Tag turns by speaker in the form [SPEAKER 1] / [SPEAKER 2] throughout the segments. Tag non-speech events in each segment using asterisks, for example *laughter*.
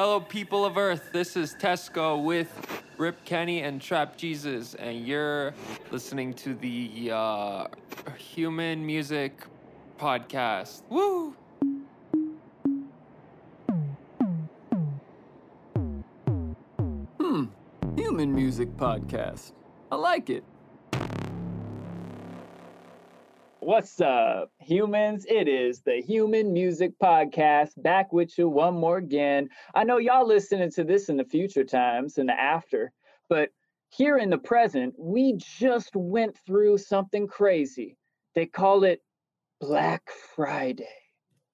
[SPEAKER 1] Hello, people of Earth. This is Tesco with Rip Kenny and Trap Jesus, and you're listening to the uh, Human Music Podcast. Woo!
[SPEAKER 2] Hmm. Human Music Podcast. I like it.
[SPEAKER 3] What's up, humans? It is the Human Music Podcast back with you one more again. I know y'all listening to this in the future times and the after, but here in the present, we just went through something crazy. They call it Black Friday,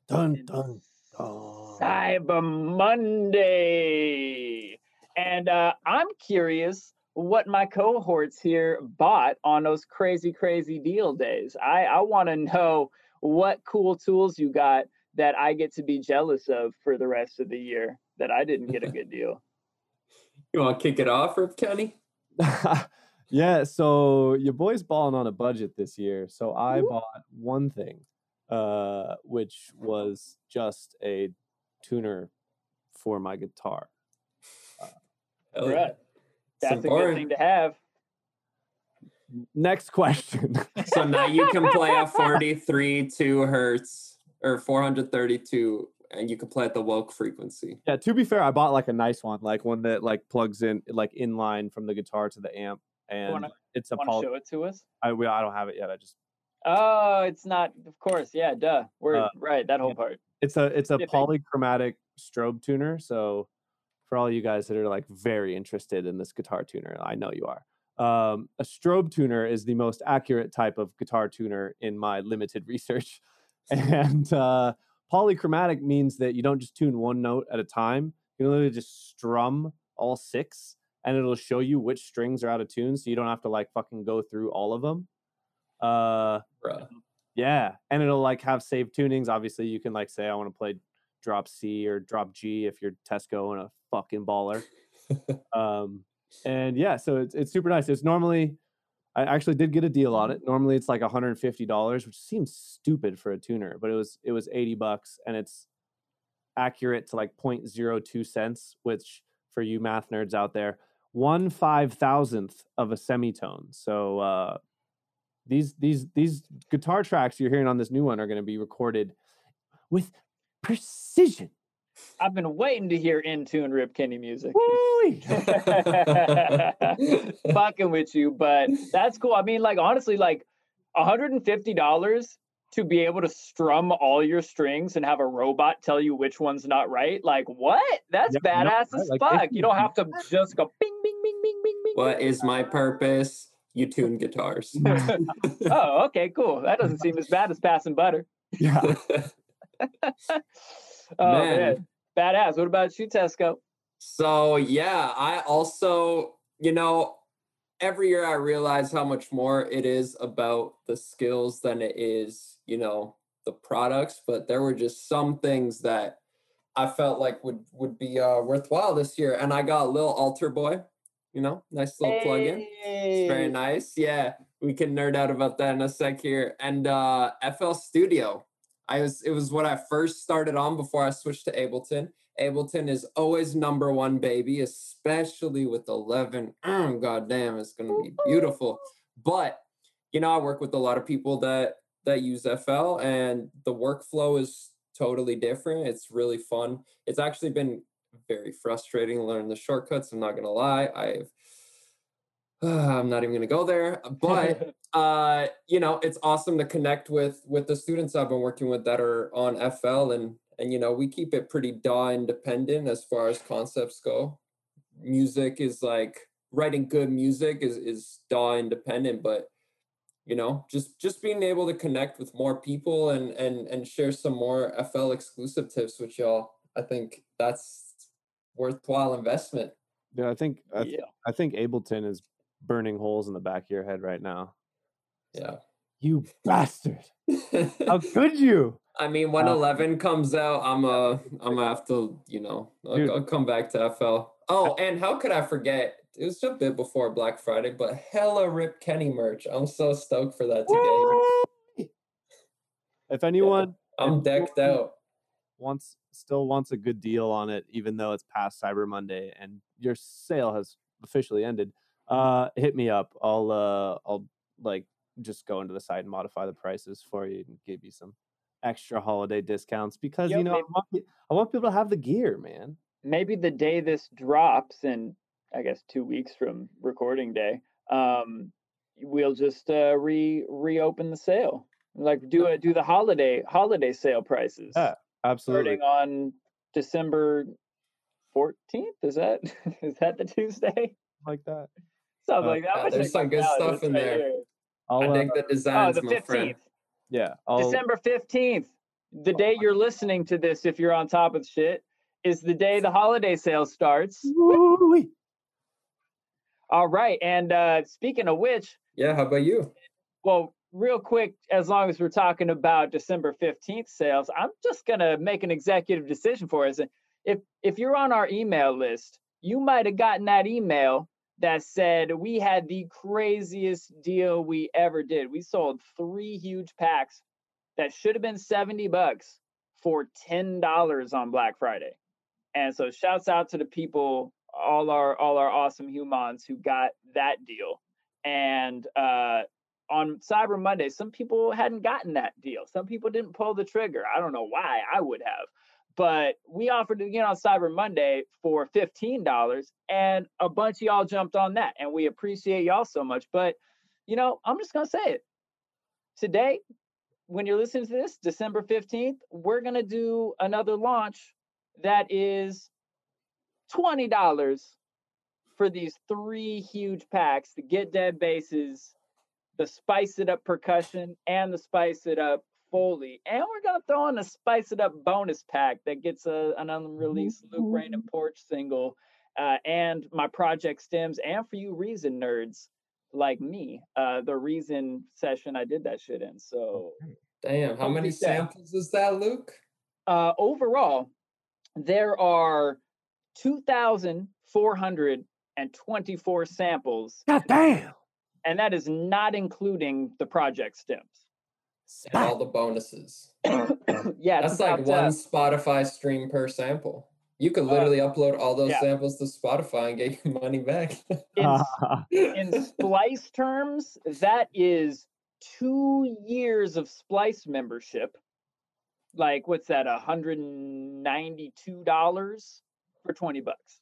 [SPEAKER 4] Dun dun dun.
[SPEAKER 3] Cyber Monday. And uh, I'm curious what my cohorts here bought on those crazy, crazy deal days. I, I want to know what cool tools you got that I get to be jealous of for the rest of the year that I didn't get a *laughs* good deal.
[SPEAKER 5] You want to kick it off, Rip Kenny? *laughs*
[SPEAKER 4] yeah, so your boy's balling on a budget this year. So I
[SPEAKER 3] Woo.
[SPEAKER 4] bought one thing, uh, which was just a tuner for my guitar.
[SPEAKER 5] Hell yeah.
[SPEAKER 3] Right. That's a good
[SPEAKER 5] important.
[SPEAKER 3] thing to have.
[SPEAKER 4] Next question. *laughs*
[SPEAKER 5] So now you can play at 43 two hertz or 432, and you can play at the woke frequency.
[SPEAKER 4] yeah, to be fair, I bought like a nice one, like one that like plugs in like in line from the guitar to the amp, and
[SPEAKER 3] wanna-
[SPEAKER 4] it's a
[SPEAKER 3] Want to
[SPEAKER 4] poly.
[SPEAKER 3] show it to us?
[SPEAKER 4] I, well, I don't have it yet. I just
[SPEAKER 3] Oh, it's not. Of course, yeah, duh. We're
[SPEAKER 4] Uh,
[SPEAKER 3] right. That whole
[SPEAKER 4] yeah.
[SPEAKER 3] part.
[SPEAKER 4] it's a it's a
[SPEAKER 3] Shipping.
[SPEAKER 4] polychromatic strobe tuner so for all you guys that are like very interested in this guitar tuner i know you are. Um, a strobe tuner is the most accurate type of guitar tuner in my limited *laughs* research. And uh, polychromatic means that you don't just tune one note at a time. You can literally just strum all six and it'll show you which strings are out of tune so you don't have to like fucking go through all of them uh,
[SPEAKER 5] Bruh.
[SPEAKER 4] yeah, and it'll like have saved tunings. Obviously, you can like say I want to play drop C or drop G if you're Tesco and a fucking baller. *laughs* um, and yeah, so it's it's super nice. It's normally I actually did get a deal on it. Normally it's like $150, which seems stupid for a tuner, but it was it was 80 bucks and it's accurate to like 0.02 cents, which for you math nerds out there, one five thousandth of a semitone. So uh these these these guitar tracks you're hearing on this new one are going to be recorded with precision.
[SPEAKER 3] I've been waiting to hear in tune Rip Kenny music. *laughs* *laughs* Fucking with you, but that's cool. I mean, like honestly, like $150 to be able to strum all your strings and have a robot tell you which one's not right. Like what? That's
[SPEAKER 4] Yeah, I know,
[SPEAKER 3] badass
[SPEAKER 4] right?
[SPEAKER 3] as
[SPEAKER 4] Like,
[SPEAKER 3] fuck.
[SPEAKER 4] it's
[SPEAKER 3] You don't have *laughs* to just go bing bing bing bing bing bing.
[SPEAKER 5] what is my purpose? You tune guitars.
[SPEAKER 3] oh, okay, cool. That doesn't seem as bad as passing butter.
[SPEAKER 4] yeah. *laughs*
[SPEAKER 3] Oh
[SPEAKER 5] Man.
[SPEAKER 3] Badass. What about you, Tesco?
[SPEAKER 5] So yeah, I also, you know, every year I realize how much more it is about the skills than it is, you know, the products. But there were just some things that I felt like would would be uh, worthwhile this year, and I got a little AlterBoy, you know, nice little plug-in. It's very nice. Yeah, we can nerd out about that in a sec here. And uh, FL Studio, I was it was what I first started on before I switched to Ableton. Ableton is always number one, baby, especially with 11. Mm, God damn, it's gonna be beautiful. But you know, I work with a lot of people that that use FL, and the workflow is totally different. It's really fun. It's actually been very frustrating to learn the shortcuts. I'm not gonna lie. I've I'm not even gonna go there, but *laughs* uh, you know, it's awesome to connect with with the students I've been working with that are on FL, and and you know, we keep it pretty DAW independent as far as concepts go. Music is like writing good music is is DAW independent, but you know, just just being able to connect with more people and and and share some more FL exclusive tips with y'all, I think that's worthwhile investment.
[SPEAKER 4] Yeah, I think I, th-
[SPEAKER 3] yeah.
[SPEAKER 4] I think Ableton is burning holes in the back of your head right now.
[SPEAKER 5] Yeah.
[SPEAKER 4] You bastard! How *laughs* could you?
[SPEAKER 5] I mean, when
[SPEAKER 4] Uh,
[SPEAKER 5] eleven comes out, I'm uh, I'm gonna have to, you know, I'll, I'll come back to FL. Oh, and how could I forget? It was a bit before Black Friday, but hella Rip Kenny merch. I'm so stoked for that today.
[SPEAKER 4] If anyone,
[SPEAKER 5] I'm
[SPEAKER 4] if
[SPEAKER 5] decked
[SPEAKER 4] anyone-
[SPEAKER 5] out.
[SPEAKER 4] wants still wants a good deal on it, even though it's past Cyber Monday and your sale has officially ended, uh, hit me up. I'll uh, I'll like just go into the site and modify the prices for you and give you some extra holiday discounts because
[SPEAKER 3] Yep,
[SPEAKER 4] you know I want, I want people to have the gear, man.
[SPEAKER 3] maybe the day this drops in i guess two weeks from recording day um we'll just uh re reopen the sale like do a do the holiday holiday sale prices
[SPEAKER 4] Yeah, Absolutely.
[SPEAKER 3] starting on december 14th is that *laughs* is that the tuesday
[SPEAKER 4] like that.
[SPEAKER 3] Something
[SPEAKER 4] Uh,
[SPEAKER 3] like that I'ma
[SPEAKER 5] there's some good stuff in
[SPEAKER 3] right
[SPEAKER 5] there.
[SPEAKER 3] here.
[SPEAKER 4] I'll,
[SPEAKER 5] I
[SPEAKER 4] uh,
[SPEAKER 5] dig the
[SPEAKER 3] oh
[SPEAKER 5] designs,
[SPEAKER 3] the
[SPEAKER 5] my friend.
[SPEAKER 3] 15th
[SPEAKER 4] yeah. I'll,
[SPEAKER 3] december 15th the day you're listening to this if you're on top of shit is the day the holiday sale starts
[SPEAKER 4] Woo-wee.
[SPEAKER 3] all right and uh speaking of which
[SPEAKER 5] Yeah, how about you?
[SPEAKER 3] Well, real quick, as long as we're talking about December 15th sales, I'm just gonna make an executive decision for us. If if you're on our email list, you might have gotten that email that said we had the craziest deal we ever did. We sold three huge packs that should have been 70 bucks for $10 on Black Friday. And so shouts out to the people, all our all our awesome humans who got that deal. And uh on Cyber Monday, some people hadn't gotten that deal. Some people didn't pull the trigger. I don't know why. I would have. But we offered it again on Cyber Monday for $15, and a bunch of y'all jumped on that. And we appreciate y'all so much. But, you know, I'm just going to say it. Today, when you're listening to this, December 15th, we're going to do another launch that is $20 for these three huge packs the Get Dead Basses, the Spice It Up percussion, and the Spice It Up Foley. And we're going to throw in a Spice It Up bonus pack that gets a, an unreleased Luke Rain and Porch single uh, and my project stems. And for you Reason nerds like me, uh, the Reason session I did that shit in. So
[SPEAKER 5] Damn, how many samples is that, Luke?
[SPEAKER 3] uh, overall, there are 2,424 samples,
[SPEAKER 4] God damn.
[SPEAKER 3] and that is not including the project stems.
[SPEAKER 5] And all the bonuses. *coughs*
[SPEAKER 3] yeah,
[SPEAKER 5] That's like
[SPEAKER 3] about,
[SPEAKER 5] one
[SPEAKER 3] uh,
[SPEAKER 5] Spotify stream per sample. You could
[SPEAKER 3] Uh,
[SPEAKER 5] literally upload all those
[SPEAKER 3] yeah.
[SPEAKER 5] samples to Spotify and get your *laughs* money back.
[SPEAKER 3] in, *laughs* in splice terms, that is two years of splice membership. Like, what's that? $192 for 20 bucks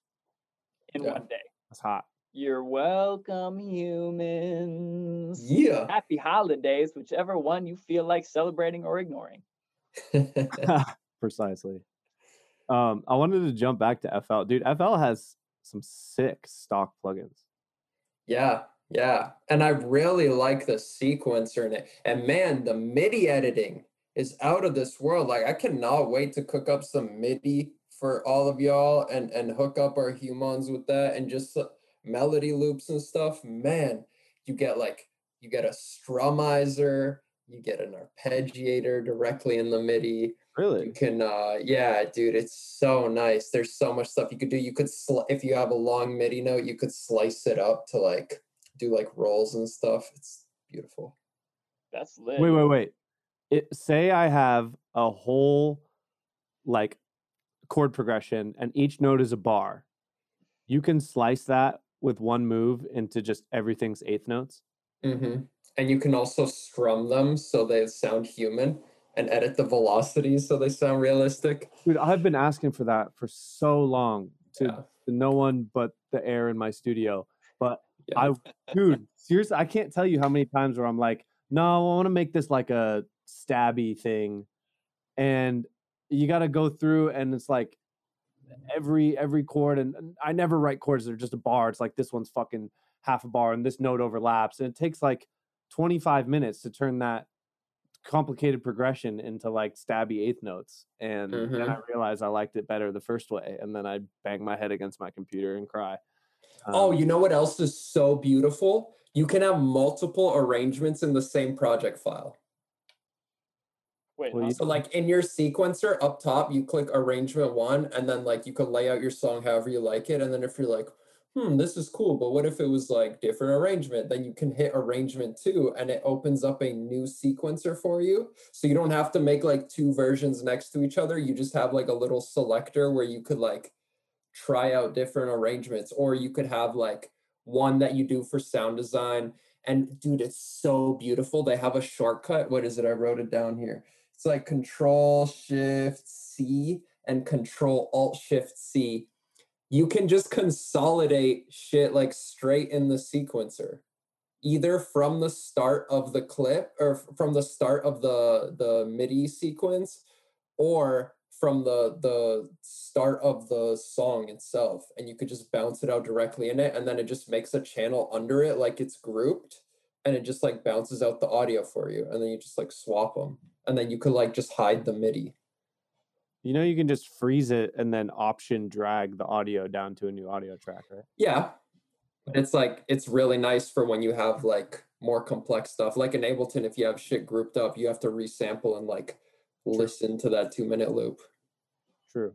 [SPEAKER 3] in
[SPEAKER 5] Yeah.
[SPEAKER 3] one day.
[SPEAKER 4] That's hot.
[SPEAKER 3] You're welcome, humans.
[SPEAKER 5] yeah.
[SPEAKER 3] Happy holidays, whichever one you feel like celebrating or ignoring. *laughs* *laughs*
[SPEAKER 4] Precisely. Um, I wanted to jump back to FL. Dude, FL has some sick stock plugins.
[SPEAKER 5] yeah. Yeah. And I really like the sequencer in it. And man, the MIDI editing is out of this world. Like I cannot wait to cook up some MIDI for all of y'all and and hook up our humans with that and just uh, melody loops and stuff. Man, you get like you get a strumizer, you get an arpeggiator directly in the MIDI.
[SPEAKER 4] Really?
[SPEAKER 5] You can, uh, yeah, dude, it's so nice. There's so much stuff you could do. You could, sli- if you have a long MIDI note, you could slice it up to like do like rolls and stuff. It's beautiful.
[SPEAKER 3] That's lit.
[SPEAKER 4] Wait, wait, wait. It, say I have a whole like chord progression and each note is a bar. You can slice that with one move into just everything's eighth notes.
[SPEAKER 5] Mm-hmm. And you can also strum them so they sound human and edit the velocities so they sound realistic.
[SPEAKER 4] Dude, I've been asking for that for so long to,
[SPEAKER 5] Yeah.
[SPEAKER 4] to no one but the air in my studio. But
[SPEAKER 5] Yeah.
[SPEAKER 4] I, dude, seriously, I can't tell you how many times where I'm like, no, I want to make this like a stabby thing, and you got to go through, and it's like every every chord, and, and I never write chords that are just a bar. It's like this one's fucking half a bar, and this note overlaps, and it takes like 25 minutes to turn that complicated progression into like stabby eighth notes and then i realized i liked it better the first way and then i bang my head against my computer and cry
[SPEAKER 5] Oh,
[SPEAKER 4] Um,
[SPEAKER 5] you know what else is so beautiful? You can have multiple arrangements in the same project file.
[SPEAKER 3] Wait,
[SPEAKER 4] you-
[SPEAKER 5] So like in your sequencer up top, you click arrangement one, and then like you could lay out your song however you like it. And then if you're like, hmm, this is cool, but what if it was like different arrangement? Then you can hit arrangement two and it opens up a new sequencer for you. So you don't have to make like two versions next to each other. You just have like a little selector where you could like try out different arrangements, or you could have like one that you do for sound design. And dude, it's so beautiful. They have a shortcut. What is it? I wrote it down here. It's like control shift C and control alt shift C. You can just consolidate shit like straight in the sequencer either from the start of the clip or from the start of the the midi sequence or from the the start of the song itself and you could just bounce it out directly in it and then it just makes a channel under it like it's grouped and it just like bounces out the audio for you and then you just like swap them and then you could like just hide the midi
[SPEAKER 4] You know, you can just freeze it and then option drag the audio down to a new audio track, right?
[SPEAKER 5] Yeah. But it's like it's really nice for when you have like more complex stuff. Like in Ableton, if you have shit grouped up, you have to resample and like listen to that two minute loop.
[SPEAKER 4] True.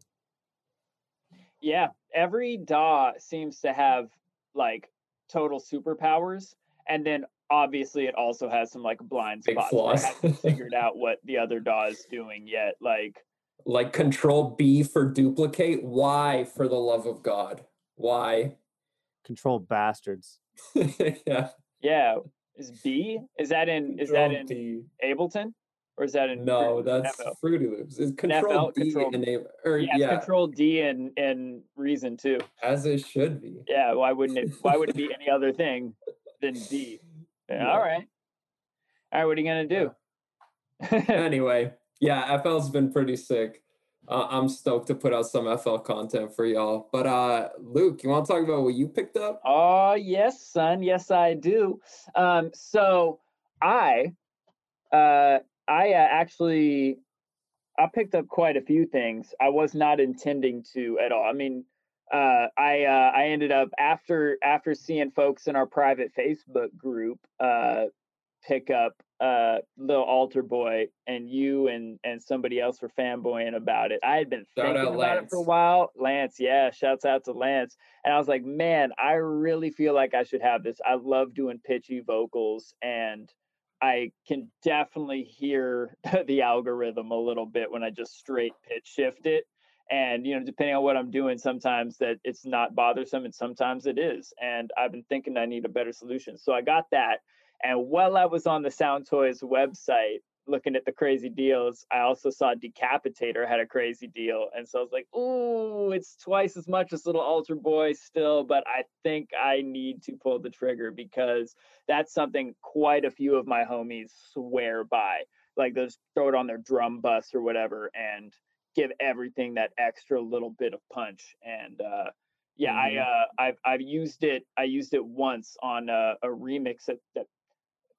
[SPEAKER 3] Yeah, every DAW seems to have like total superpowers, and then obviously it also has some like blind
[SPEAKER 5] Big
[SPEAKER 3] spots. where I haven't *laughs* figured out what the other DAW is doing yet. Like,
[SPEAKER 5] Like control B for duplicate. Why for the love of God? Why?
[SPEAKER 4] Control bastards. *laughs*
[SPEAKER 5] yeah.
[SPEAKER 3] yeah, is B? Is that in? Is that in
[SPEAKER 5] B.
[SPEAKER 3] Ableton, or is that in?
[SPEAKER 5] No,
[SPEAKER 3] Fruity-
[SPEAKER 5] that's
[SPEAKER 3] FL?
[SPEAKER 5] Fruity Loops. It's control
[SPEAKER 3] FL,
[SPEAKER 5] D
[SPEAKER 3] control-
[SPEAKER 5] and A or
[SPEAKER 3] Yeah,
[SPEAKER 5] yeah,
[SPEAKER 3] Control D and and Reason too.
[SPEAKER 5] as it should be.
[SPEAKER 3] Yeah, why wouldn't it? Why would it be any other thing than D? Yeah. All right, all right. What are you gonna do?
[SPEAKER 5] anyway, yeah, FL's been pretty sick. Uh, I'm stoked to put out some FL content for y'all. But uh Luke, you want to talk about what you picked up?
[SPEAKER 3] Oh yes, son. Yes, I do. Um, so I, uh, I uh, actually, I picked up quite a few things. I was not intending to at all. I mean, uh, I uh, I ended up after after seeing folks in our private Facebook group uh, pick up uh, little AlterBoy, and you and and somebody else were fanboying about it. I had been
[SPEAKER 5] Shout
[SPEAKER 3] thinking
[SPEAKER 5] out
[SPEAKER 3] about it for a while. Lance, yeah, shouts out to Lance. And I was like, man, I really feel like I should have this. I love doing pitchy vocals and I can definitely hear *laughs* the algorithm a little bit when I just straight pitch shift it. And you know, depending on what I'm doing, sometimes that it's not bothersome and sometimes it is. And I've been thinking I need a better solution. So I got that. And while I was on the Soundtoys website looking at the crazy deals, I also saw Decapitator had a crazy deal. And so I was like, ooh, it's twice as much as Little AlterBoy still, but I think I need to pull the trigger because that's something quite a few of my homies swear by. Like those throw it on their drum bus or whatever and give everything that extra little bit of punch. And uh yeah,
[SPEAKER 5] Mhm.
[SPEAKER 3] I uh I've I've used it I used it once on a, a remix that, that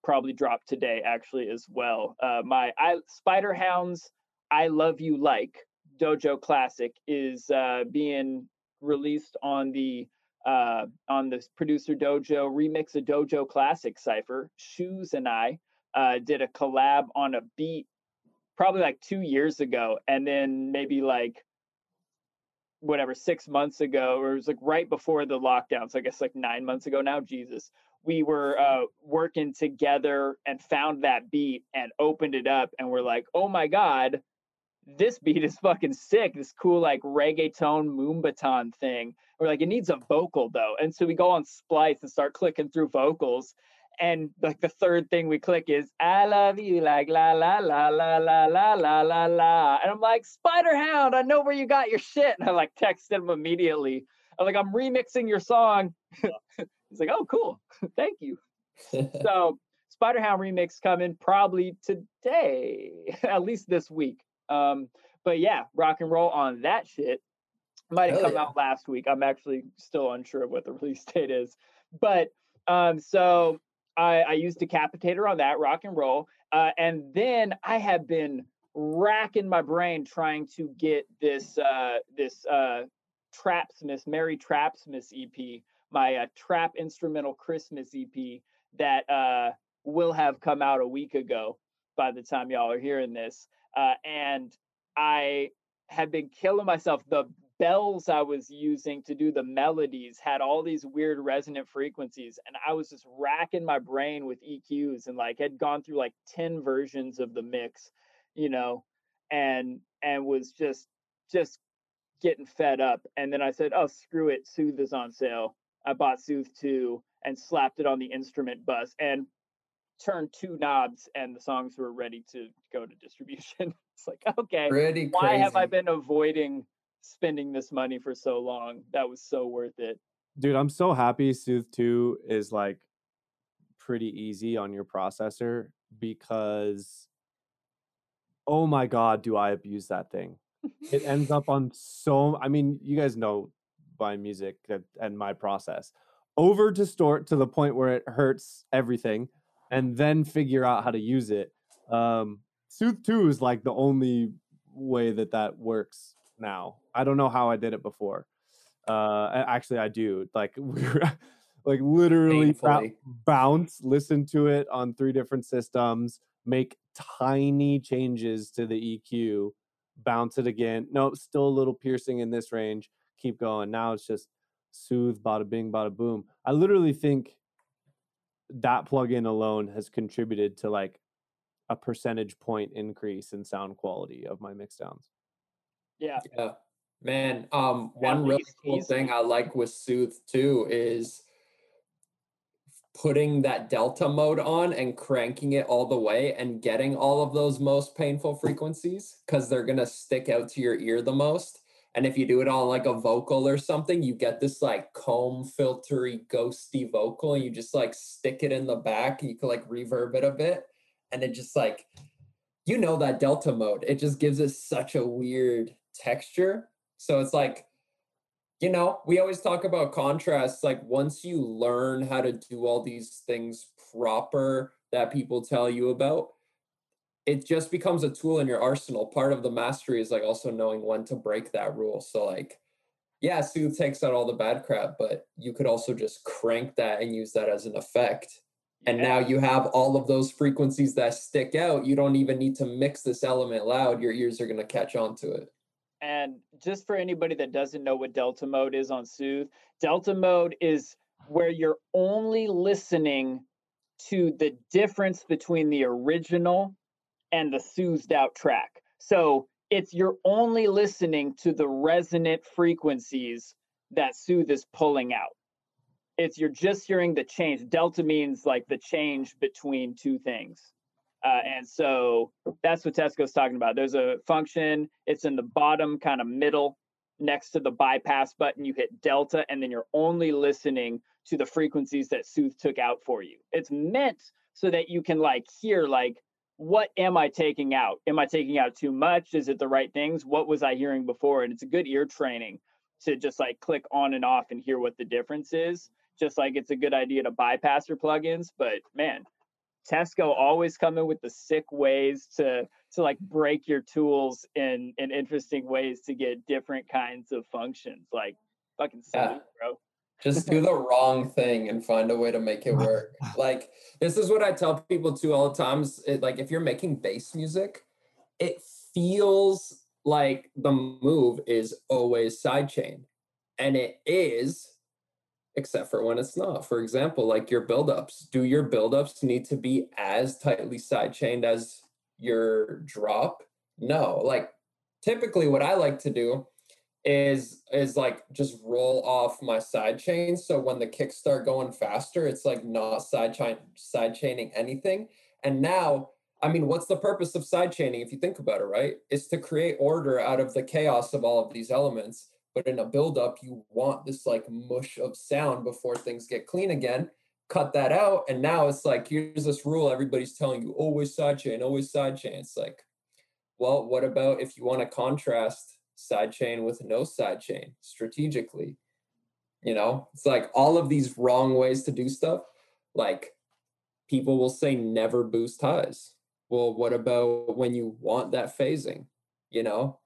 [SPEAKER 3] probably dropped today actually as well. Uh my I Spider Hounds I Love You Like Dojo Classic is uh being released on the uh on the producer dojo remix a dojo classic cipher shoes and i uh did a collab on a beat probably like two years ago and then maybe like whatever six months ago or it was like right before the lockdown so i guess like nine months ago now jesus we were uh working together and found that beat and opened it up and we're like oh my god this *laughs* beat is fucking sick this cool like reggaeton moombahton thing we're like, it needs a vocal though. And so we go on Splice and start clicking through vocals. And like the third thing we click is I love you like la la la la la la la la la. And I'm like, Spider Hound, I know where you got your shit. And I like texted him immediately. I'm like, I'm remixing your song. *laughs* He's like, oh, cool. Thank you. *laughs* So Spider Hound remix coming probably today, *laughs* at least this week. Um, but yeah, rock and roll on that shit. Might have come
[SPEAKER 5] yeah.
[SPEAKER 3] out last week. I'm actually still unsure of what the release date is. But um, so I, I used Decapitator on that rock and roll. Uh, and then I have been racking my brain trying to get this uh, this uh, Trapsmith, Merry Trapsmith EP, my uh, trap instrumental Christmas EP that uh, will have come out a week ago by the time y'all are hearing this. Uh, and I have been killing myself. The bells I was using to do the melodies had all these weird resonant frequencies. And I was just racking my brain with EQs and like had gone through like 10 versions of the mix, you know, and and was just just getting fed up. And then I said, Oh, screw it, Soothe is on sale. I bought Soothe 2 and slapped it on the instrument bus and turned two knobs and the songs were ready to go to distribution. *laughs* it's like, okay,
[SPEAKER 5] Pretty
[SPEAKER 3] why have I been avoiding spending this money for so long? That was so worth it.
[SPEAKER 4] Dude, I'm so happy Soothe 2 is like pretty easy on your processor because oh my god, do I abuse that thing. It *laughs* ends up on so I mean, you guys know my music and my process. Over distort to the point where it hurts everything and then figure out how to use it. Um Soothe 2 is like the only way that that works now. I don't know how I did it before. Uh, actually, I do. Like, *laughs* we're like literally bou- bounce, listen to it on three different systems, make tiny changes to the EQ, bounce it again. Nope, still a little piercing in this range. Keep going. Now it's just soothe, bada bing, bada boom. I literally think that plugin alone has contributed to like a percentage point increase in sound quality of my mix downs.
[SPEAKER 3] Yeah.
[SPEAKER 5] Yeah. Man, um, one really cool thing. I like with Soothe too is putting that delta mode on and cranking it all the way and getting all of those most painful frequencies because they're gonna stick out to your ear the most. And if you do it on like a vocal or something, you get this like comb filtery, ghosty vocal, and you just like stick it in the back. You can like reverb it a bit, and it just like you know that delta mode. It just gives it such a weird texture. So it's like, you know, we always talk about contrast. Like once you learn how to do all these things proper that people tell you about, it just becomes a tool in your arsenal. Part of the mastery is like also knowing when to break that rule. So like, yeah, Soothe takes out all the bad crap, but you could also just crank that and use that as an effect. And
[SPEAKER 3] Yeah.
[SPEAKER 5] now you have all of those frequencies that stick out. You don't even need to mix this element loud. Your ears are going to catch on to it.
[SPEAKER 3] And just for anybody that doesn't know what Delta mode is on Soothe, Delta mode is where you're only listening to the difference between the original and the soothed out track. So it's you're only listening to the resonant frequencies that Soothe is pulling out. It's you're just hearing the change. Delta means like the change between two things. Uh, and so that's what Tesco's talking about. There's a function, it's in the bottom kind of middle next to the bypass button. You hit delta, and then you're only listening to the frequencies that Soothe took out for you. It's meant so that you can like hear, like, what am I taking out? Am I taking out too much? Is it the right things? What was I hearing before? And it's a good ear training to just like click on and off and hear what the difference is. Just like it's a good idea to bypass your plugins, but man, Tesco always coming with the sick ways to to like break your tools in in interesting ways to get different kinds of functions. Like fucking
[SPEAKER 5] Yeah.
[SPEAKER 3] bro.
[SPEAKER 5] Just do the *laughs* wrong thing and find a way to make it *laughs* work. Like this is what I tell people too all the times. It, like if you're making bass music, it feels like the move is always sidechain, and it is, except for when it's not. For example, like your buildups. Do your buildups need to be as tightly sidechained as your drop? No. Like typically, what I like to do is is like just roll off my side chain so when the kicks start going faster it's like not side chain side chaining anything and now i mean what's the purpose of side chaining if you think about it right it's to create order out of the chaos of all of these elements but in a build up you want this like mush of sound before things get clean again. Cut that out and now it's like here's this rule everybody's telling you always sidechain, always sidechain. it's like well what about if you want to contrast sidechain with no sidechain strategically? You know it's like all of these wrong ways to do stuff like people will say never boost highs. Well what about when you want that phasing you know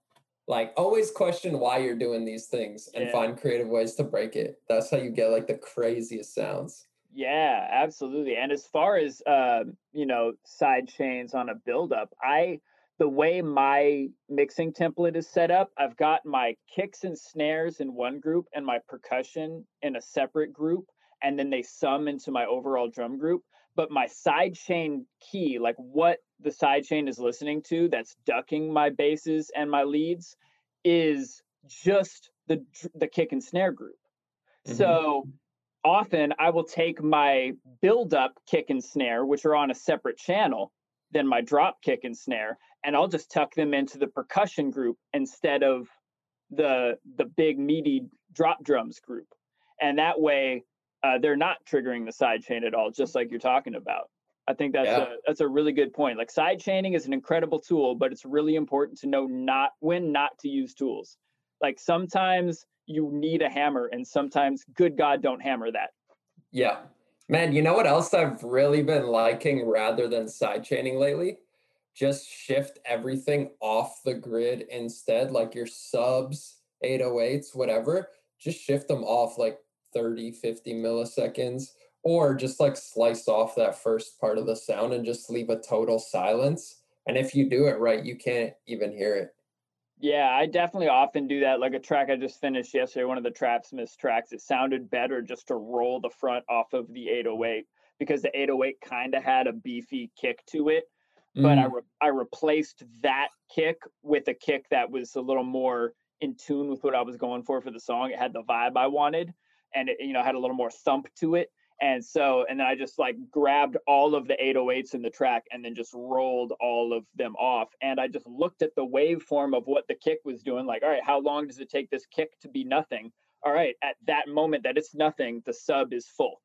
[SPEAKER 5] like always question why you're doing these things and
[SPEAKER 3] Yeah.
[SPEAKER 5] find creative ways to break it that's how you get like the craziest sounds
[SPEAKER 3] Yeah, absolutely. And as far as uh, you know, side chains on a buildup, I the way my mixing template is set up, I've got my kicks and snares in one group and my percussion in a separate group, and then they sum into my overall drum group. But my sidechain key, like what the sidechain is listening to, that's ducking my basses and my leads, is just the the kick and snare group. Mm-hmm. So often I will take my build up kick and snare, which are on a separate channel than my drop kick and snare, and I'll just tuck them into the percussion group instead of the the big meaty drop drums group. And that way uh, they're not triggering the side chain at all, just like you're talking about. I think that's yeah. a that's a really good point. Like side chaining is an incredible tool, but it's really important to know not when not to use tools. Like sometimes you need a hammer, and sometimes, good God, don't hammer that.
[SPEAKER 5] Yeah, man. You know what else I've really been liking rather than side chaining lately? Just shift everything off the grid instead, like your subs, 808s, whatever. Just shift them off like 30, 50 milliseconds or just like slice off that first part of the sound and just leave a total silence. And if you do it right, you can't even hear it.
[SPEAKER 3] Yeah, I definitely often do that. Like a track I just finished yesterday, one of the Trapsmith tracks, it sounded better just to roll the front off of the 808 because the 808 kind of had a beefy kick to it. Mm. But I, mm. re- I replaced that kick with a kick that was a little more in tune with what I was going for for the song. It had the vibe I wanted and it, you know, had a little more thump to it and so, and then I just like grabbed all of the 808s in the track and then just rolled all of them off. And I just looked at the waveform of what the kick was doing. Like, all right, how long does it take this kick to be nothing? All right, at that moment that it's nothing, the sub is full.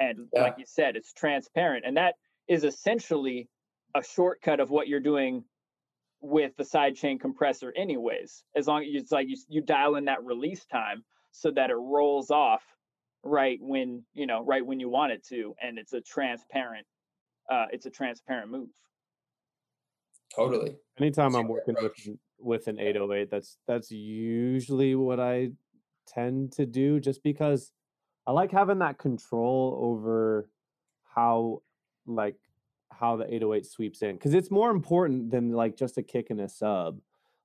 [SPEAKER 3] And yeah. like you said, it's transparent. And that is essentially a shortcut of what you're doing with the sidechain compressor, anyways. As long as it's like you, you dial in that release time so that it rolls off right when you know right when you want it to and it's a transparent uh it's a transparent move.
[SPEAKER 5] Totally.
[SPEAKER 4] Anytime i'm working with with an 808 that's that's usually what i tend to do just because i like having that control over how like how the 808 sweeps in because it's more important than like just a kick and a sub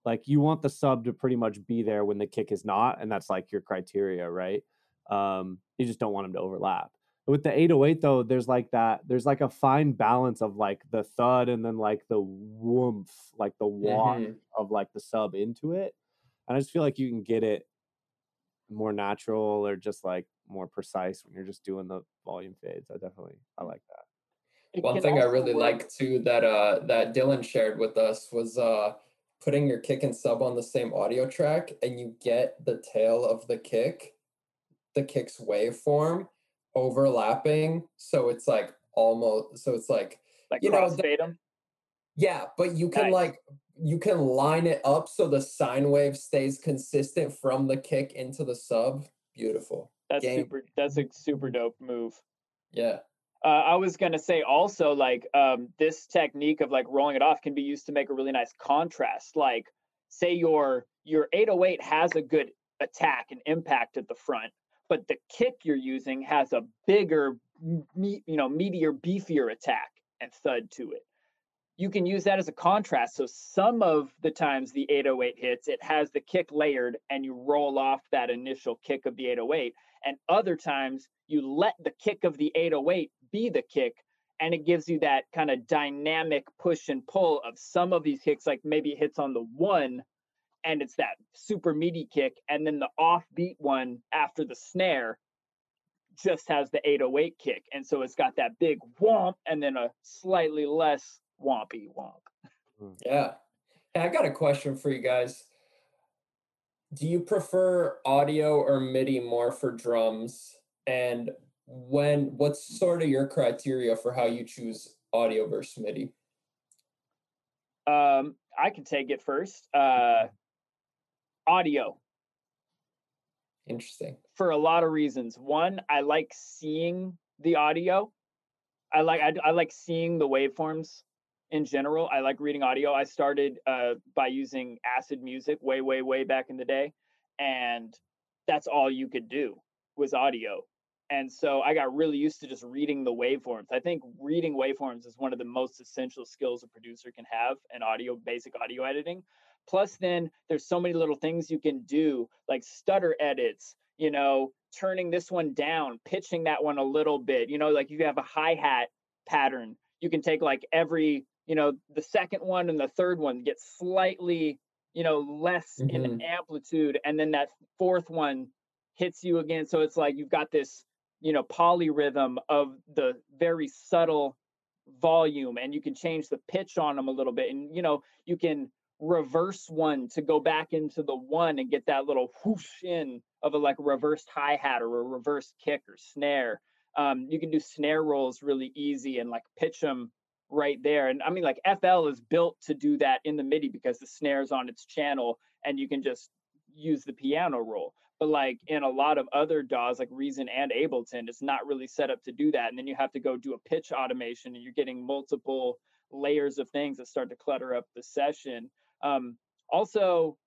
[SPEAKER 4] like you want the sub to pretty much be there when the kick is not and that's like your criteria right um, you just don't want them to overlap. With the 808 though, there's like that. There's like a fine balance of like the thud and then like the woomph, like the walk mm-hmm. of like the sub into it. And I just feel like you can get it more natural or just like more precise when you're just doing the volume fades. I definitely I like that.
[SPEAKER 5] It One thing I really work. like too that uh that Dylan shared with us was uh putting your kick and sub on the same audio track and you get the tail of the kick the kick's waveform overlapping. So it's like almost so it's like
[SPEAKER 3] like you know the,
[SPEAKER 5] yeah, but you can nice. like you can line it up so the sine wave stays consistent from the kick into the sub. Beautiful.
[SPEAKER 3] That's Game. super. That's a super dope move.
[SPEAKER 5] Yeah.
[SPEAKER 3] Uh, I was gonna say also like um, this technique of like rolling it off can be used to make a really nice contrast. Like say your your 808 has a good attack and impact at the front, but the kick you're using has a bigger, me, you know, meatier, beefier attack and thud to it. You can use that as a contrast. So some of the times the 808 hits, it has the kick layered and you roll off that initial kick of the 808. And other times you let the kick of the 808 be the kick and it gives you that kind of dynamic push and pull of some of these kicks, like maybe it hits on the one and it's that super meaty kick, and then the offbeat one after the snare just has the 808 kick, and so it's got that big womp and then a slightly less wompy womp.
[SPEAKER 5] Hmm. Yeah, hey, I got a question for you guys. Do you prefer audio or MIDI more for drums? And when what's sort of your criteria for how you choose audio versus MIDI?
[SPEAKER 3] Um, I can take it first. Uh, audio.
[SPEAKER 5] Interesting.
[SPEAKER 3] For a lot of reasons. One, I like seeing the audio. I like I, I like seeing the waveforms in general. I like reading audio. I started uh, by using Acid Music way, way, way back in the day, and that's all you could do was audio. And so I got really used to just reading the waveforms. I think reading waveforms is one of the most essential skills a producer can have in audio, basic audio editing. Plus, then there's so many little things you can do, like stutter edits, you know, turning this one down, pitching that one a little bit, you know, like you have a hi hat pattern, you can take like every, you know, the second one and the third one get slightly, you know, less in
[SPEAKER 5] Mhm.
[SPEAKER 3] amplitude, and then that fourth one hits you again. So it's like you've got this, you know, polyrhythm of the very subtle volume, and you can change the pitch on them a little bit, and you know, you can reverse one to go back into the one and get that little whoosh in of a like reversed hi hat or a reverse kick or snare. Um, you can do snare rolls really easy and like pitch them right there. And I mean, like FL is built to do that in the MIDI because the snare's on its channel and you can just use the piano roll. But like in a lot of other DAWs, like Reason and Ableton, it's not really set up to do that. And then you have to go do a pitch automation and you're getting multiple layers of things that start to clutter up the session. Um, also,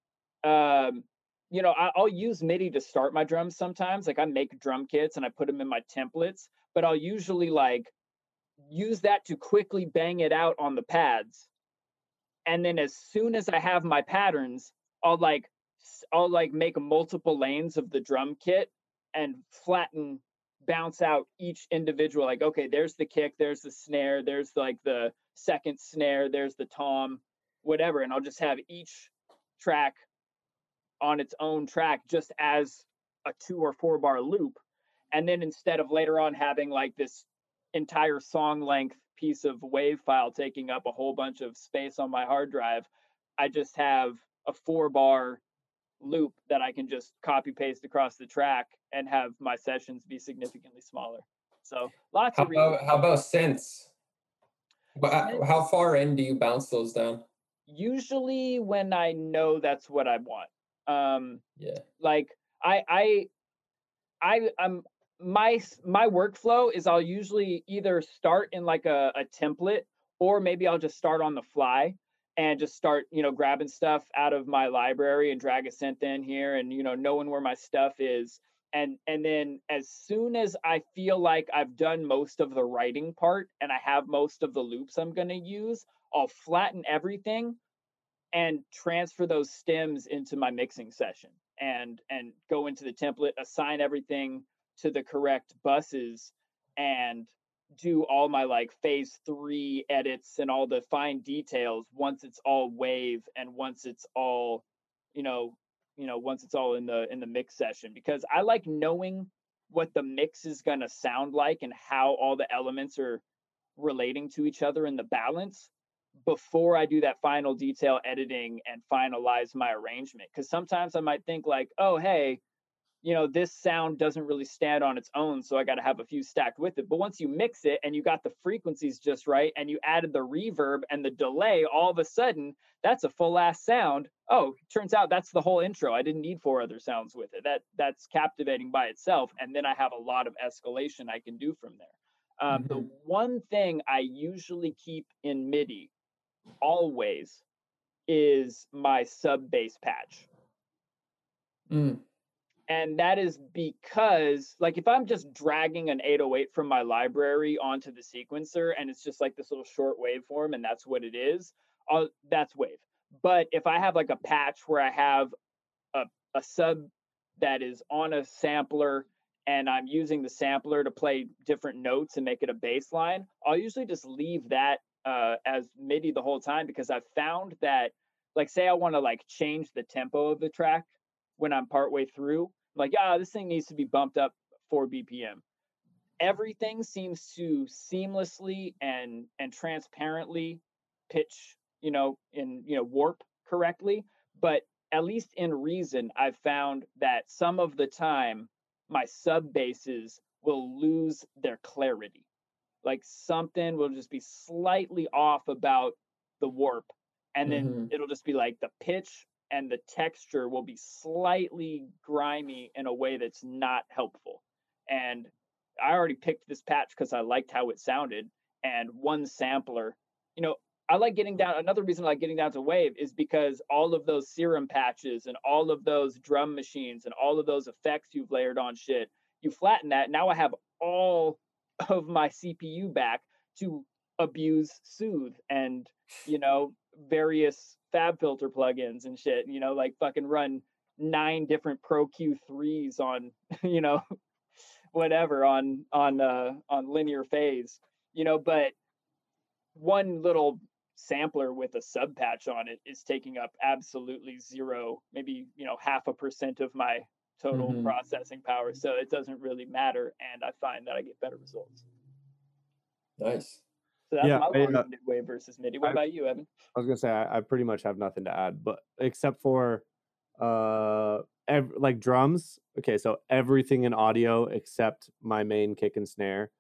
[SPEAKER 3] um, you know, I, I'll use MIDI to start my drums sometimes. Like I make drum kits and I put them in my templates, but I'll usually like use that to quickly bang it out on the pads. And then as soon as I have my patterns, I'll like I'll like make multiple lanes of the drum kit and flatten bounce out each individual like okay there's the kick there's the snare there's like the second snare there's the tom whatever and I'll just have each track on its own track just as a two or four bar loop and then instead of later on having like this entire song length piece of wave file taking up a whole bunch of space on my hard drive i just have a four bar loop that i can just copy paste across the track and have my sessions be significantly smaller so lots
[SPEAKER 5] How
[SPEAKER 3] of reasons.
[SPEAKER 5] about how about synths? Wha-
[SPEAKER 3] Synths-
[SPEAKER 5] How far in do you bounce those down?
[SPEAKER 3] usually when i know that's what i want um
[SPEAKER 5] Yeah.
[SPEAKER 3] like i i i i'm my s- my workflow is i'll usually either start in like a, a template or maybe i'll just start on the fly and just start you know grabbing stuff out of my library and drag a synth in here and you know knowing where my stuff is. And and then as soon as i feel like i've done most of the writing part and i have most of the loops i'm going to use i'll flatten everything and transfer those stems into my mixing session and and go into the template assign everything to the correct buses and do all my like phase three edits and all the fine details once it's all wave and once it's all you know you know once it's all in the in the mix session because i like knowing what the mix is going to sound like and how all the elements are relating to each other in the balance before I do that final detail editing and finalize my arrangement. Because sometimes I might think, like, oh, hey, you know, this sound doesn't really stand on its own. So I got to have a few stacked with it. But once you mix it and you got the frequencies just right and you added the reverb and the delay, all of a sudden, that's a full ass sound. Oh, turns out that's the whole intro. I didn't need four other sounds with it. That that's captivating by itself. And then I have a lot of escalation I can do from there. Um, The one thing I usually keep in MIDI always is my sub bass patch.
[SPEAKER 5] Mm.
[SPEAKER 3] And that is because, like, if I'm just dragging an 808 from my library onto the sequencer and it's just like this little short waveform and that's what it is, I'll, that's wave. But if I have like a patch where I have a, a sub that is on a sampler and I'm using the sampler to play different notes and make it a bass line, I'll usually just leave that uh, as MIDI the whole time because I've found that, like, say I want to like change the tempo of the track when I'm partway through, like, ah, this thing needs to be bumped up four BPM. Everything seems to seamlessly and and transparently pitch, you know, in you know warp correctly. But at least in Reason, I've found that some of the time my sub basses will lose their clarity. Like something will just be slightly off about the warp, and then
[SPEAKER 5] Mhm.
[SPEAKER 3] it'll just be like the pitch and the texture will be slightly grimy in a way that's not helpful. And I already picked this patch because I liked how it sounded. And one sampler, you know, I like getting down. Another reason I like getting down to wave is because all of those serum patches and all of those drum machines and all of those effects you've layered on shit you flatten that. Now I have all *laughs* of my CPU back to abuse soothe and you know various FabFilter plugins and shit you know like fucking run nine different pro q3s on *laughs* you know whatever on on uh on linear phase you know but one little sampler with a sub patch on it is taking up absolutely zero maybe you know half a percent of my total
[SPEAKER 5] Mhm.
[SPEAKER 3] processing power so it doesn't really matter and i find that i get better results
[SPEAKER 5] Nice.
[SPEAKER 3] So that's
[SPEAKER 4] Yeah,
[SPEAKER 3] my
[SPEAKER 4] I, uh,
[SPEAKER 3] midway versus midi what
[SPEAKER 4] I-
[SPEAKER 3] about you evan
[SPEAKER 4] I was gonna say I, I pretty much have nothing to add, but except for uh ev- like drums. Okay, so everything in audio except my main kick and snare,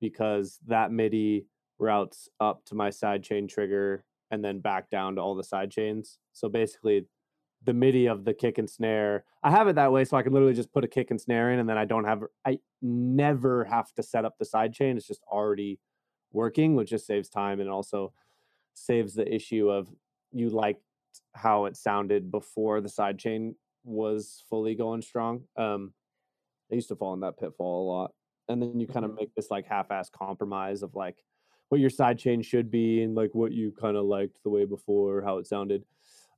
[SPEAKER 4] because that MIDI routes up to my sidechain trigger and then back down to all the side chains. So basically, the MIDI of the kick and snare, I have it that way, so I can literally just put a kick and snare in, and then I don't have I never have to set up the side chain. It's just already working, which just saves time and also saves the issue of you liked how it sounded before the sidechain was fully going strong. Um, I used to fall in that pitfall a lot, and then you kind of
[SPEAKER 5] Mhm.
[SPEAKER 4] make this like half-ass compromise of like what your sidechain should be and like what you kind of liked the way before, how it sounded.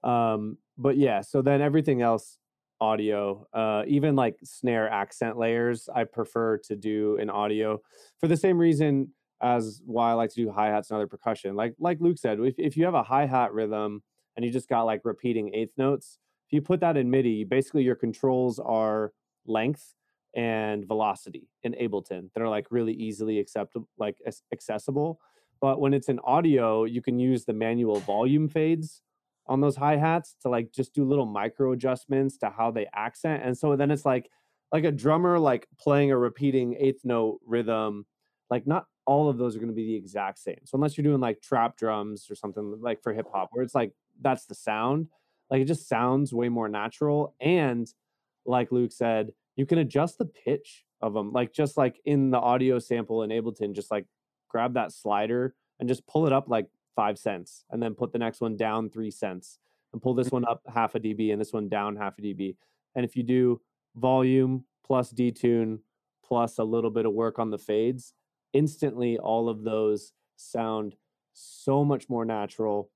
[SPEAKER 4] Um, but yeah, so then everything else audio uh even like snare accent layers i prefer to do in audio for the same reason as why I like to do hi hats and other percussion. Like like Luke said, if if you have a hi hat rhythm and you just got like repeating eighth notes, if you put that in MIDI, basically your controls are length and velocity in Ableton that are like really easily acceptable, like accessible. But when it's in audio, you can use the manual volume fades on those hi hats to like just do little micro adjustments to how they accent. And so then it's like like a drummer like playing a repeating eighth note rhythm like not all of those are going to be the exact same. So unless you're doing like trap drums or something like for hip hop where it's like that's the sound, like it just sounds way more natural and like Luke said, you can adjust the pitch of them like just like in the audio sample in Ableton just like grab that slider and just pull it up like 5 cents and then put the next one down 3 cents and pull this mm-hmm. one up half a dB and this one down half a dB. And if you do volume plus detune plus a little bit of work on the fades, instantly all of those sound so much more natural.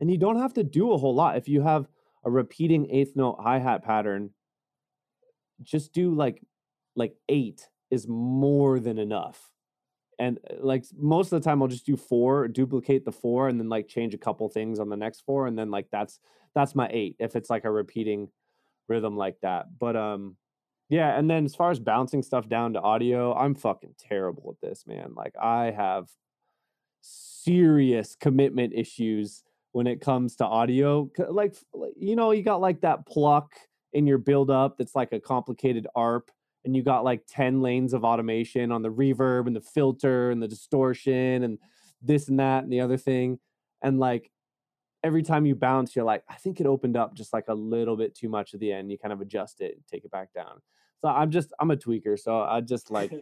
[SPEAKER 4] And you don't have to do a whole lot. If you have a repeating eighth note hi-hat pattern, just do like like 8 is more than enough. And uh, like most of the time I'll just do 4, duplicate the 4 and then like change a couple things on the next 4 and then like that's that's my 8 if it's like a repeating rhythm like that. But um yeah, and then as far as bouncing stuff down to audio, I'm fucking terrible at this, man. Like I have serious commitment issues when it comes to audio. Like you know, you got like that pluck in your build up that's like a complicated ARP and you got like 10 lanes of automation on the reverb and the filter and the distortion and this and that and the other thing and like every time you bounce you're like I think it opened up just like a little bit too much at the end. You kind of adjust it and take it back down. So I'm just I'm a tweaker, so I just like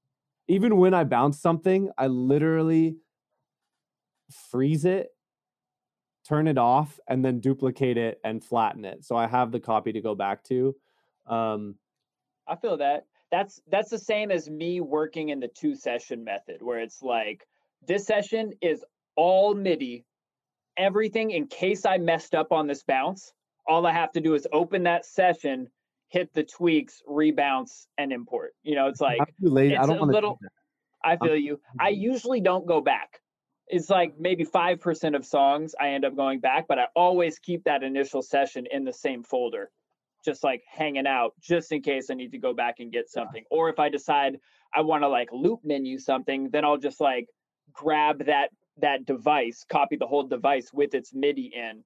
[SPEAKER 4] *laughs* even when I bounce something, I literally freeze it, turn it off, and then duplicate it and flatten it. So I have the copy to go back to. Um,
[SPEAKER 3] I feel that. That's that's the same as me working in the two session method where it's like this session is all MIDI. Everything in case I messed up on this bounce, all I have to do is open that session, hit the tweaks, rebounce, and import. You know, it's *laughs* like
[SPEAKER 4] I'm too late. I don't
[SPEAKER 3] a little- I feel you. I usually don't go back. It's like maybe 5% of songs I end up going back, but I always keep that initial session in the same folder, just like hanging out, just in case I need to go back and get something. Or if I decide I want to like loop menu something, then I'll just like grab that that device, copy the whole device with its MIDI in,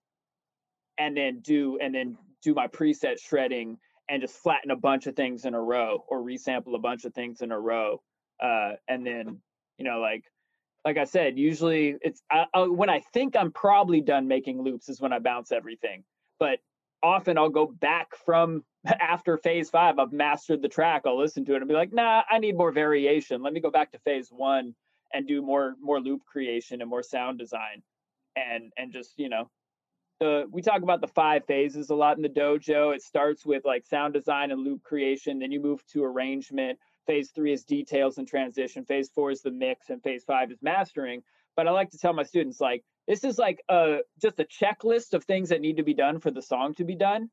[SPEAKER 3] and then do and then do my preset shredding and just flatten a bunch of things in a row or resample a bunch of things in a row uh, and then you know like like i said usually it's I, I, when i think i'm probably done making loops is when i bounce everything but often i'll go back from *laughs* after phase five i've mastered the track i'll listen to it and be like nah i need more variation let me go back to phase one and do more more loop creation and more sound design and and just you know the we talk about the five phases a lot in the dojo it starts with like sound design and loop creation then you move to arrangement phase three is details and transition, phase four is the mix, and phase five is mastering. But I like to tell my students like this is like a just a checklist of things that need to be done for the song to be done,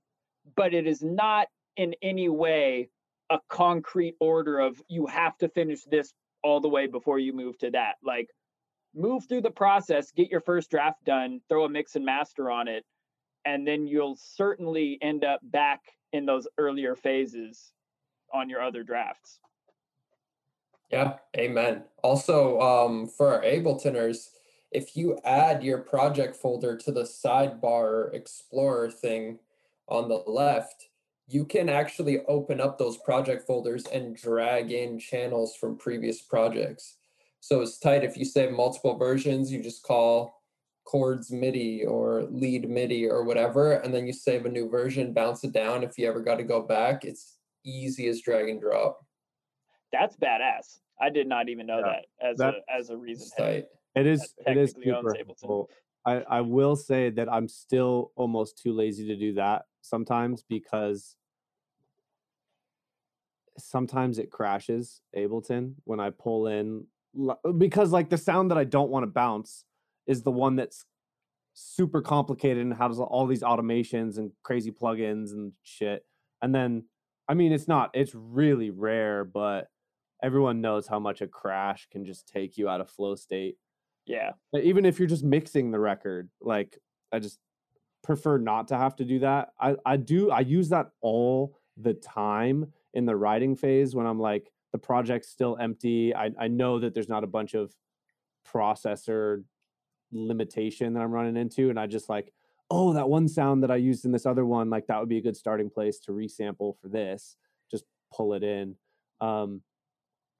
[SPEAKER 3] but it is not in any way a concrete order of you have to finish this all the way before you move to that. Like move through the process, get your first draft done, throw a mix and master on it, and then you'll certainly end up back in those earlier phases on your other drafts.
[SPEAKER 5] Yeah, amen. Also, um, for our Abletoners, if you add your project folder to the sidebar explorer thing on the left, you can actually open up those project folders and drag in channels from previous projects. So it's tight if you save multiple versions, you just call chords MIDI or lead MIDI or whatever, and then you save a new version, bounce it down. If you ever got to go back, it's easy as drag and drop.
[SPEAKER 3] That's badass. I did not even know
[SPEAKER 4] Yeah,
[SPEAKER 3] that as
[SPEAKER 4] that-
[SPEAKER 3] a as a reason.
[SPEAKER 5] It's tight.
[SPEAKER 4] It is.
[SPEAKER 3] that
[SPEAKER 4] It is super
[SPEAKER 3] Ableton.
[SPEAKER 4] helpful. I I will say that I'm still almost too lazy to do that sometimes because sometimes it crashes Ableton when I pull in li- Uh, because like the sound that I don't want to bounce is the one that's super complicated and has all these automations and crazy plugins and shit. And then I mean it's not it's really rare, but everyone knows how much a crash can just take you out of flow state.
[SPEAKER 3] Yeah.
[SPEAKER 4] But even if you're just mixing the record, like I just prefer not to have to do that. I I do I use that all the time in the writing phase when I'm like the project's still empty. I I know that there's not a bunch of processor limitation that I'm running into and I just like oh that one sound that I used in this other one like that would be a good starting place to resample for this. Just pull it in. Um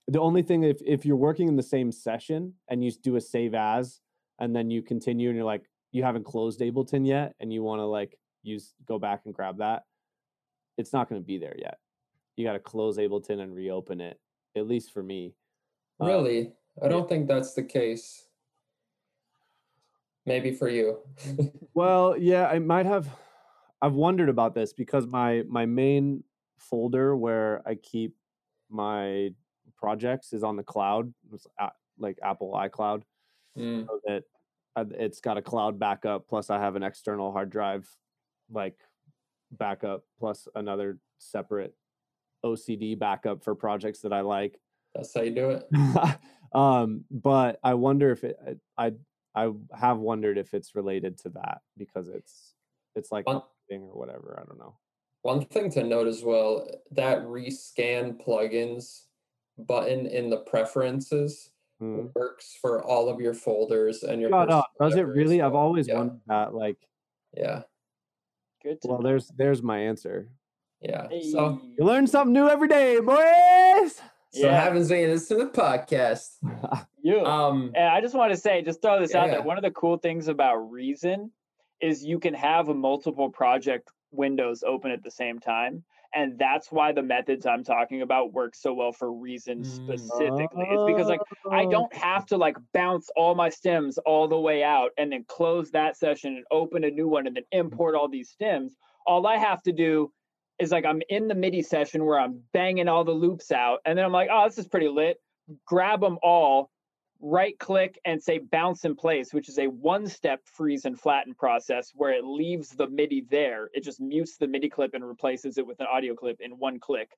[SPEAKER 4] the only thing if if you're working in the same session and you do a save as and then you continue and you're like you haven't closed ableton yet and you want to like use go back and grab that it's not going to be there yet you got to close ableton and reopen it at least for me Um,
[SPEAKER 5] Really? I don't think that's the case. Maybe for you. *laughs*
[SPEAKER 4] well yeah i might have i've wondered about this because my my main folder where i keep my projects is on the cloud like apple icloud
[SPEAKER 5] Mm,
[SPEAKER 4] so that uh, it's got a cloud backup plus i have an external hard drive like backup plus another separate ocd backup for projects that i like
[SPEAKER 5] that's how you do it. *laughs*
[SPEAKER 4] um but i wonder if it i i have wondered if it's related to that because it's it's like
[SPEAKER 5] One-
[SPEAKER 4] thing or whatever i don't know
[SPEAKER 5] One thing to note as well, that rescan plugins button in the preferences
[SPEAKER 4] Mm.
[SPEAKER 5] works for all of your folders and your
[SPEAKER 4] Shut up. does it
[SPEAKER 5] library as
[SPEAKER 4] really i've always
[SPEAKER 5] yeah,
[SPEAKER 4] wondered that like
[SPEAKER 5] Yeah,
[SPEAKER 3] Good to
[SPEAKER 4] well
[SPEAKER 3] know.
[SPEAKER 4] there's there's my answer
[SPEAKER 5] yeah. So
[SPEAKER 4] you learn something new every day boys
[SPEAKER 5] so
[SPEAKER 3] Yeah.
[SPEAKER 5] haven't seen this to the podcast. *laughs*
[SPEAKER 3] you.
[SPEAKER 5] Um
[SPEAKER 3] And I just want to say, just throw this out
[SPEAKER 5] Yeah.
[SPEAKER 3] One of the cool things about Reason is you can have a multiple project windows open at the same time. And that's why the methods I'm talking about work so well for Reason
[SPEAKER 5] Mm.
[SPEAKER 3] specifically. It's because like I
[SPEAKER 4] Oh.
[SPEAKER 3] don't have to like bounce all my stems all the way out and then close that session and open a new one and then import all these stems. All I have to do is like I'm in the MIDI session where I'm banging all the loops out and then I'm like, oh, this is pretty lit. Grab them all, right click and say bounce in place, which is a one step freeze and flatten process where it leaves the MIDI there. It just mutes the MIDI clip and replaces it with an audio clip in one click.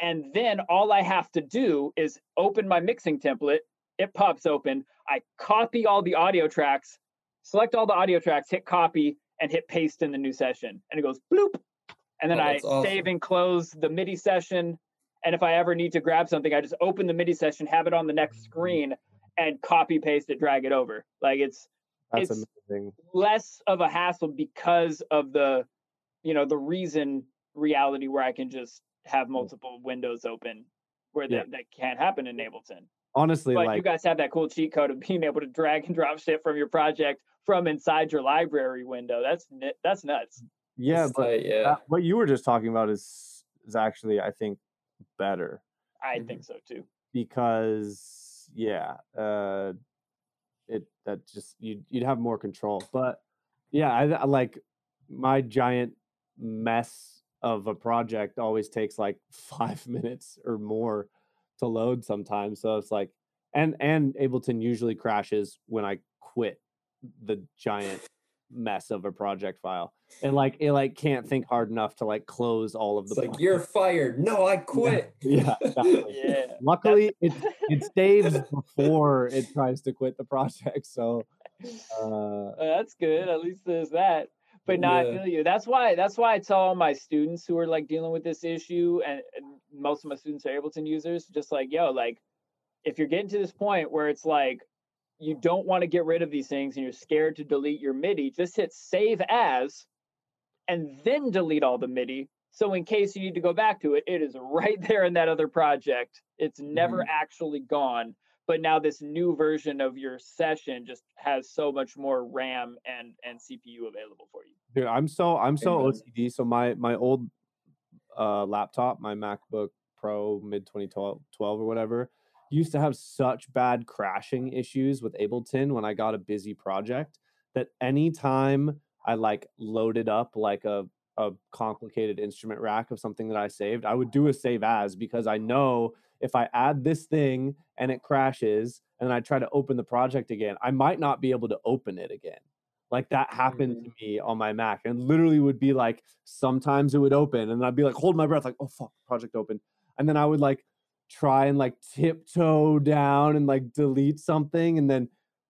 [SPEAKER 3] And then all I have to do is open my mixing template. It pops open. I copy all the audio tracks, select all the audio tracks, hit copy, and hit paste in the new session. And it goes bloop. And then
[SPEAKER 5] Oh,
[SPEAKER 3] I
[SPEAKER 5] awesome.
[SPEAKER 3] save and close the MIDI session. And if I ever need to grab something, I just open the MIDI session, have it on the next screen, and copy paste it, drag it over. Like it's
[SPEAKER 4] that's
[SPEAKER 3] it's-
[SPEAKER 4] amazing
[SPEAKER 3] less of a hassle because of the you know the reason reality where i can just have mm. multiple windows open where
[SPEAKER 4] Yeah.
[SPEAKER 3] that, that can't happen in ableton
[SPEAKER 4] honestly
[SPEAKER 3] but
[SPEAKER 4] like
[SPEAKER 3] you guys have that cool cheat code of being able to drag and drop shit from your project from inside your library window that's that's nuts
[SPEAKER 4] yeah
[SPEAKER 5] it's
[SPEAKER 4] but
[SPEAKER 5] yeah.
[SPEAKER 4] that- what you were just talking about is is actually i think better
[SPEAKER 3] i think so too
[SPEAKER 4] because yeah uh it that just you'd, you'd have more control but yeah I, I like my giant mess of a project always takes like *laughs* five minutes or more to load sometimes. So it's like, and and Ableton usually crashes when I quit the giant *laughs* mess of a project file. And like it like can't think hard enough to like close all of the.
[SPEAKER 5] It's like you're fired. No, I quit. *laughs*
[SPEAKER 4] yeah, exactly. *laughs*
[SPEAKER 3] Yeah.
[SPEAKER 4] Luckily, it it *laughs* saves before it tries to quit the project. So, uh,
[SPEAKER 3] Uh, that's good. At least there's that. But no, I
[SPEAKER 5] Yeah.
[SPEAKER 3] feel you. That's why. That's why I tell all my students who are like dealing with this issue, and, and most of my students are Ableton users. Just like, yo, like, if you're getting to this point where it's like you don't want to get rid of these things and you're scared to delete your MIDI, just hit save as, and then delete all the MIDI. So in case you need to go back to it, it is right *laughs* there in that other project. It's never actually gone but now this new version of your session just has so much more RAM and and CPU available for you.
[SPEAKER 4] dude, I'm so I'm so OCD. So my my old uh laptop, my MacBook Pro mid 2012 or whatever, used to have such bad crashing issues with Ableton when I got a busy project that anytime I like loaded up like a a complicated instrument rack of something that I saved, I would do a save as because I know if I add this thing and it crashes and I try to open the project again, I might not be able to open it again. Like that happened to mm. me on my Mac and literally would be like sometimes it would open and I'd be like hold my breath like oh fuck project open and then I would like try and like tiptoe down and like delete something and then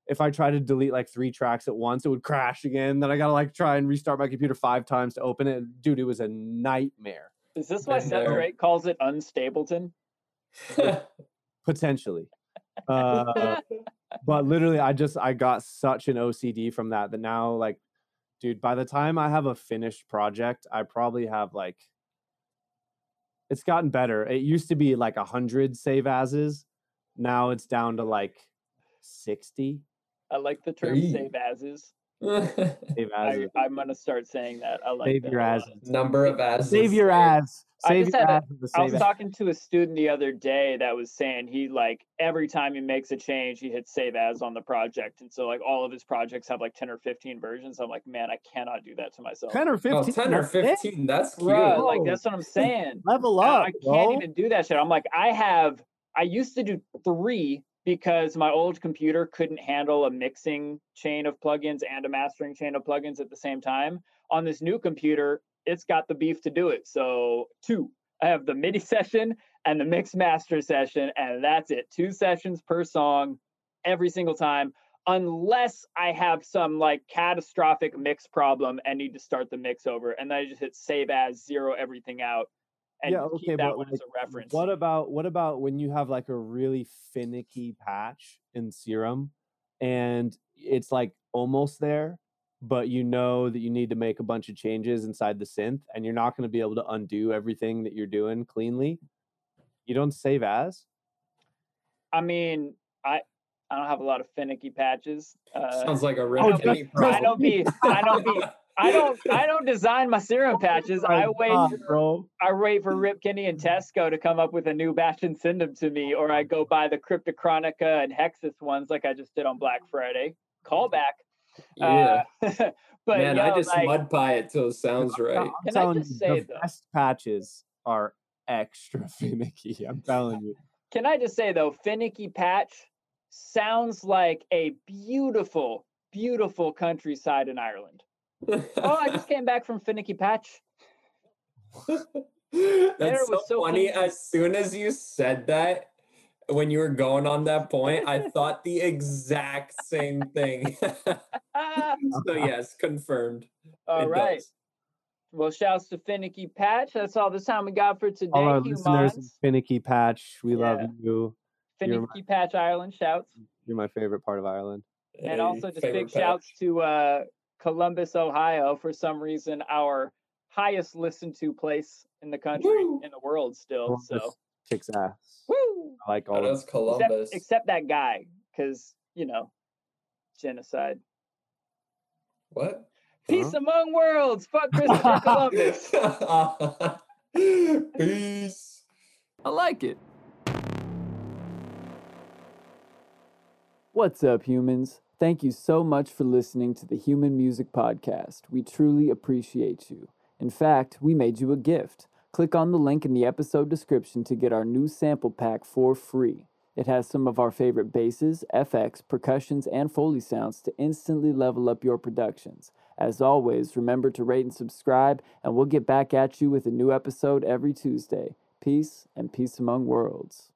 [SPEAKER 4] if I try to delete like three tracks at once it would crash again then I got to like try and restart my computer 5 times to open it. Dude it was a nightmare.
[SPEAKER 3] Is this why
[SPEAKER 5] Been
[SPEAKER 3] Seth
[SPEAKER 5] there.
[SPEAKER 3] Drake calls it unstableton? *laughs*
[SPEAKER 4] potentially. Uh but literally i just i got such an ocd from that that now like dude by the time i have a finished project i probably have like it's gotten better. It used to be like a 100 save ases now it's down to like 60
[SPEAKER 3] I like the term
[SPEAKER 5] Hey.
[SPEAKER 3] save as is.
[SPEAKER 4] save *laughs*
[SPEAKER 3] I,
[SPEAKER 4] ases
[SPEAKER 3] I'm gonna start saying that. I like
[SPEAKER 4] save
[SPEAKER 3] that
[SPEAKER 4] your
[SPEAKER 3] a lot.
[SPEAKER 4] ases
[SPEAKER 5] Number of as.
[SPEAKER 4] save your ass
[SPEAKER 3] I
[SPEAKER 4] save
[SPEAKER 3] just
[SPEAKER 4] your
[SPEAKER 3] had a-
[SPEAKER 4] ass is the
[SPEAKER 3] I was
[SPEAKER 4] save
[SPEAKER 3] talking to a student the other day that was saying he like every time he makes a change, he hits save as on the project, and so like all of his projects have like ten or fifteen versions. I'm like, man, I cannot do that to myself.
[SPEAKER 4] 10 or 15
[SPEAKER 5] Oh, 10 or
[SPEAKER 4] that's it.
[SPEAKER 5] 15. That's cute.
[SPEAKER 3] Bruh, like that's what I'm saying.
[SPEAKER 4] level
[SPEAKER 3] I-
[SPEAKER 4] up
[SPEAKER 3] I can't
[SPEAKER 4] bro.
[SPEAKER 3] even do that shit. I'm like, I have, I used to do three because my old computer couldn't handle a mixing chain of plugins and a mastering chain of plugins at the same time. On this new computer, it's got the beef to do it. So, two, I have the MIDI *laughs* session and the mix master session, and that's it. Two sessions per song every single time. Unless I have some like catastrophic mix problem and need to start the mix over, and then I just hit save as, zero everything out, and
[SPEAKER 4] Yeah,
[SPEAKER 3] keep
[SPEAKER 4] okay,
[SPEAKER 3] that
[SPEAKER 4] but,
[SPEAKER 3] one as a reference.
[SPEAKER 4] What about what about when you have like a really finicky patch in Serum and it's like almost there, but you know that you need to make a bunch of changes inside the synth and you're not going to be able to undo everything that you're doing cleanly? You don't save as?
[SPEAKER 3] I mean, I I don't have a lot of finicky patches. Uh,
[SPEAKER 5] Sounds like a really
[SPEAKER 4] just-
[SPEAKER 3] I
[SPEAKER 5] problem.
[SPEAKER 3] don't be I don't be I don't I don't design my serum patches. *laughs* I
[SPEAKER 4] My
[SPEAKER 3] wait
[SPEAKER 4] God,
[SPEAKER 3] for,
[SPEAKER 4] bro.
[SPEAKER 3] I wait for Rip Kenny and Tesco to come up with a new batch and send them to me, or I go buy the Cryptochronica and Hexus ones like I just did on Black Friday. Callback.
[SPEAKER 5] Yeah.
[SPEAKER 3] Uh, *laughs* but
[SPEAKER 5] Man,
[SPEAKER 3] yo,
[SPEAKER 5] I just
[SPEAKER 3] like,
[SPEAKER 5] mud pie it till it sounds right.
[SPEAKER 4] I'm
[SPEAKER 3] Can I just say,
[SPEAKER 4] the
[SPEAKER 3] though-
[SPEAKER 4] best patches are extra *laughs* finicky. I'm telling you.
[SPEAKER 3] Can I just say though, finicky patch sounds like a beautiful, beautiful countryside in Ireland. *laughs* Oh, I just came back from finicky patch. *laughs*
[SPEAKER 5] That's
[SPEAKER 3] was
[SPEAKER 5] so,
[SPEAKER 3] so
[SPEAKER 5] funny.
[SPEAKER 3] funny.
[SPEAKER 5] As soon as you said that, when you were going on that point, I *laughs* thought the exact same thing. So yes, confirmed.
[SPEAKER 3] all
[SPEAKER 5] It
[SPEAKER 3] right.
[SPEAKER 5] does.
[SPEAKER 3] Well, shouts to Finicky Patch. That's all the time we got for today.
[SPEAKER 4] All our listeners, finicky patch, we love
[SPEAKER 3] Yeah.
[SPEAKER 4] you. you're my-
[SPEAKER 3] Finicky Patch Ireland shouts.
[SPEAKER 4] You're my favorite part of Ireland.
[SPEAKER 3] And
[SPEAKER 5] Hey,
[SPEAKER 3] also just
[SPEAKER 5] favorite
[SPEAKER 3] big shouts to uh, Columbus, Ohio, for some reason, our highest listened to place in the country,
[SPEAKER 5] Woo!
[SPEAKER 3] in the world still. So,
[SPEAKER 4] Columbus kicks ass.
[SPEAKER 3] woo!
[SPEAKER 4] I like all
[SPEAKER 5] Shout
[SPEAKER 4] of
[SPEAKER 5] outs
[SPEAKER 3] Except,
[SPEAKER 5] Columbus.
[SPEAKER 3] except that guy, because, you know, genocide.
[SPEAKER 5] what?
[SPEAKER 3] Peace
[SPEAKER 4] Uh-huh.
[SPEAKER 3] among worlds. Fuck Christopher *laughs* Columbus. *laughs*
[SPEAKER 5] Peace.
[SPEAKER 2] I like it. What's up, humans? Thank you so much for listening to the Human Music Podcast. We truly appreciate you. In fact, we made you a gift.
[SPEAKER 3] Click on the link in the episode description to get our new sample pack for free. It has some of our favorite basses, FX, percussions, and Foley sounds to instantly level up your productions. As always, remember to rate and subscribe, and we'll get back at you with a new episode every Tuesday. Peace and peace among worlds.